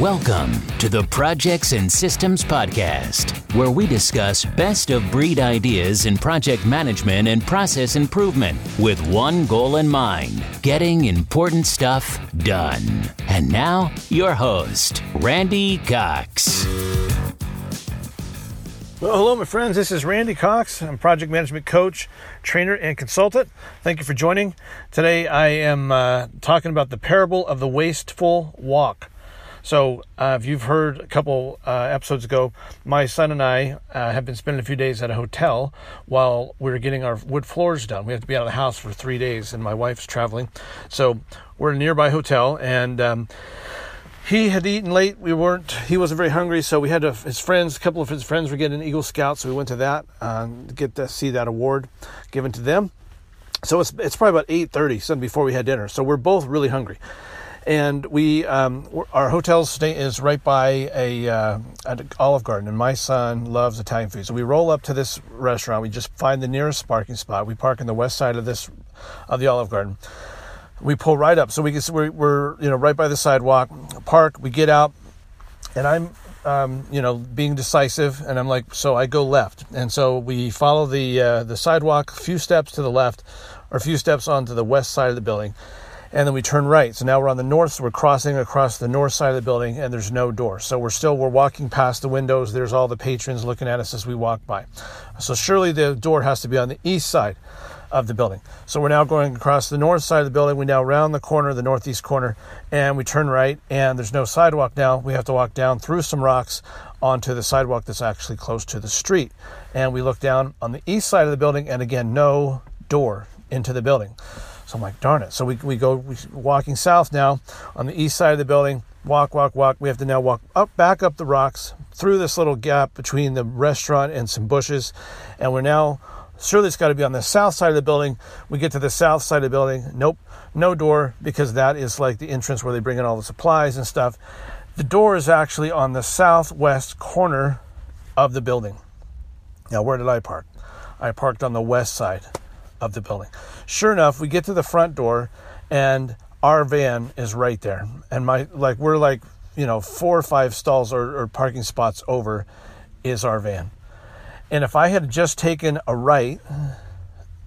Welcome to the Projects and Systems Podcast, where we discuss best of breed ideas in project management and process improvement with one goal in mind getting important stuff done. And now, your host, Randy Cox. Well, hello, my friends. This is Randy Cox. I'm project management coach, trainer, and consultant. Thank you for joining. Today, I am uh, talking about the parable of the wasteful walk. So, uh, if you've heard a couple uh, episodes ago, my son and I uh, have been spending a few days at a hotel while we are getting our wood floors done. We have to be out of the house for three days, and my wife's traveling. So, we're in a nearby hotel, and um, he had eaten late. We weren't. He wasn't very hungry, so we had to, his friends. A couple of his friends were getting Eagle Scouts, so we went to that uh, to get to see that award given to them. So it's it's probably about eight thirty, something before we had dinner. So we're both really hungry and we um, our hotel stay is right by a uh, an Olive Garden, and my son loves Italian food. So we roll up to this restaurant. We just find the nearest parking spot. We park on the west side of this of the Olive Garden. We pull right up, so we can we're, we're you know right by the sidewalk. Park. We get out, and I'm um, you know, being decisive, and I'm like, so I go left, and so we follow the uh, the sidewalk, a few steps to the left, or a few steps onto the west side of the building, and then we turn right. So now we're on the north, so we're crossing across the north side of the building, and there's no door. So we're still we're walking past the windows. There's all the patrons looking at us as we walk by. So surely the door has to be on the east side of the building. So we're now going across the north side of the building. We now round the corner, the northeast corner, and we turn right. And there's no sidewalk now. We have to walk down through some rocks onto the sidewalk that's actually close to the street. And we look down on the east side of the building, and again, no door into the building. So I'm like, darn it. So we, we go we, walking south now on the east side of the building. Walk, walk, walk. We have to now walk up, back up the rocks through this little gap between the restaurant and some bushes. And we're now, surely it's got to be on the south side of the building. We get to the south side of the building. Nope, no door because that is like the entrance where they bring in all the supplies and stuff. The door is actually on the southwest corner of the building. Now, where did I park? I parked on the west side of the building. Sure enough, we get to the front door and our van is right there. And my like we're like, you know, four or five stalls or, or parking spots over is our van. And if I had just taken a right,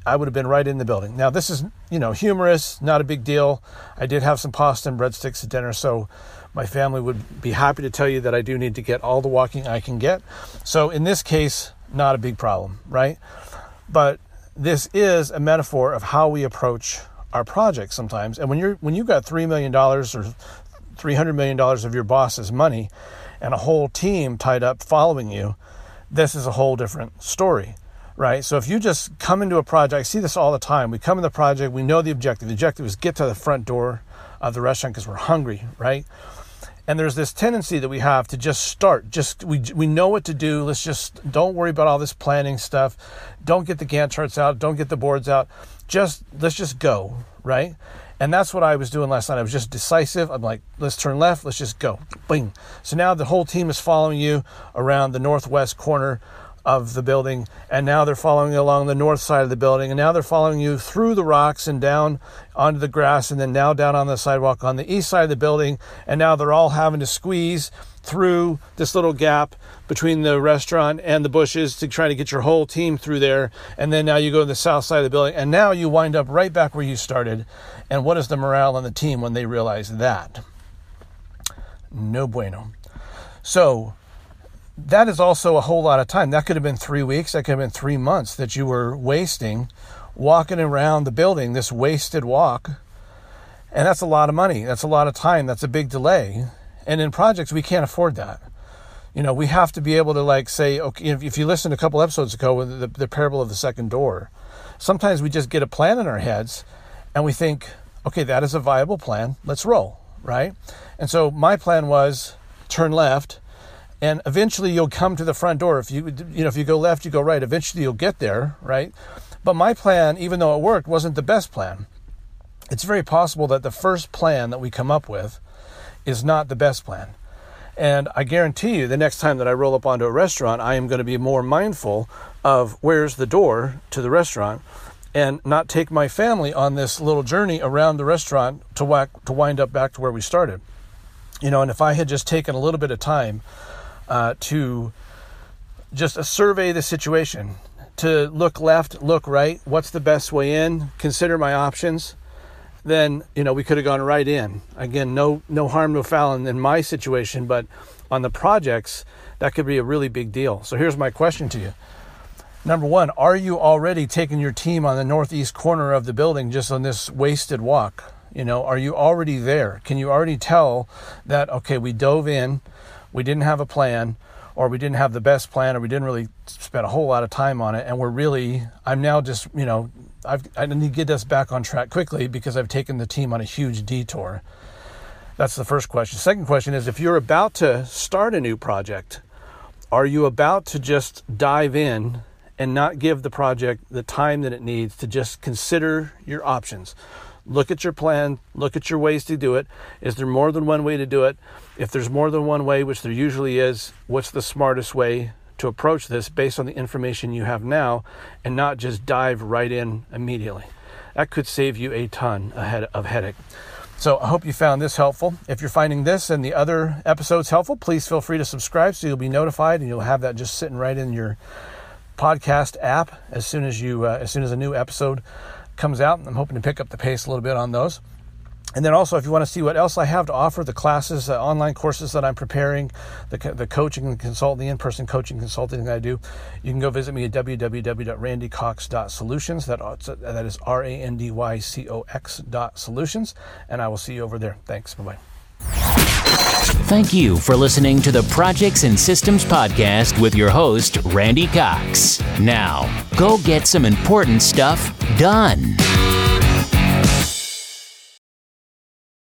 I would have been right in the building. Now, this is, you know, humorous, not a big deal. I did have some pasta and breadsticks at dinner, so my family would be happy to tell you that I do need to get all the walking I can get. So, in this case, not a big problem, right? But this is a metaphor of how we approach our projects sometimes. And when you're when you've got three million dollars or three hundred million dollars of your boss's money and a whole team tied up following you, this is a whole different story. Right. So if you just come into a project, I see this all the time. We come in the project, we know the objective. The objective is get to the front door of the restaurant because we're hungry, right? And there's this tendency that we have to just start just we, we know what to do let's just don't worry about all this planning stuff don't get the gantt charts out don't get the boards out just let's just go right? And that's what i was doing last night i was just decisive i'm like let's turn left let's just go bing. So now the whole team is following you around the northwest corner of the building, and now they're following you along the north side of the building, and now they're following you through the rocks and down onto the grass, and then now down on the sidewalk on the east side of the building, and now they're all having to squeeze through this little gap between the restaurant and the bushes to try to get your whole team through there, and then now you go to the south side of the building, and now you wind up right back where you started. And what is the morale on the team when they realize that? No bueno. So, that is also a whole lot of time. That could have been three weeks, that could have been three months that you were wasting walking around the building, this wasted walk. And that's a lot of money. That's a lot of time. That's a big delay. And in projects, we can't afford that. You know, we have to be able to like say, okay, if you listened a couple episodes ago with the, the parable of the second door, sometimes we just get a plan in our heads and we think, okay, that is a viable plan. Let's roll, right? And so my plan was turn left and eventually you'll come to the front door. If you you know if you go left you go right. Eventually you'll get there right? But my plan even though it worked wasn't the best plan. It's very possible that the first plan that we come up with is not the best plan. And i guarantee you the next time that i roll up onto a restaurant i am going to be more mindful of where's the door to the restaurant and not take my family on this little journey around the restaurant to whack, to wind up back to where we started. You know, and if I had just taken a little bit of time uh, to just survey the situation, to look left, look right, what's the best way in, consider my options, then you know we could have gone right in. Again, no no harm, no foul in, in my situation, but on the projects that could be a really big deal. So here's my question to you. Number one, are you already taking your team on the northeast corner of the building just on this wasted walk? You know, are you already there? Can you already tell that, okay, we dove in, we didn't have a plan, or we didn't have the best plan, or we didn't really spend a whole lot of time on it, and we're really, I'm now just, you know, I've, I need to get us back on track quickly because I've taken the team on a huge detour. That's the first question. Second question is if you're about to start a new project, are you about to just dive in and not give the project the time that it needs to just consider your options? Look at your plan, look at your ways to do it. Is there more than one way to do it? If there's more than one way, which there usually is, what's the smartest way to approach this based on the information you have now and not just dive right in immediately? That could save you a ton of headache. So I hope you found this helpful. If you're finding this and the other episodes helpful, please feel free to subscribe so you'll be notified and you'll have that just sitting right in your podcast app as soon as you uh, as soon as a new episode comes out. I'm hoping to pick up the pace a little bit on those. And then also, if you want to see what else I have to offer, the classes, uh, online courses that I'm preparing, the, the coaching and consulting, the in-person coaching consulting that I do, you can go visit me at www.randycox.solutions. That, that is R-A-N-D-Y-C-O-X dot solutions. And I will see you over there. Thanks. Bye-bye. Thank you for listening to the Projects and Systems Podcast with your host, Randy Cox. Now, go get some important stuff done.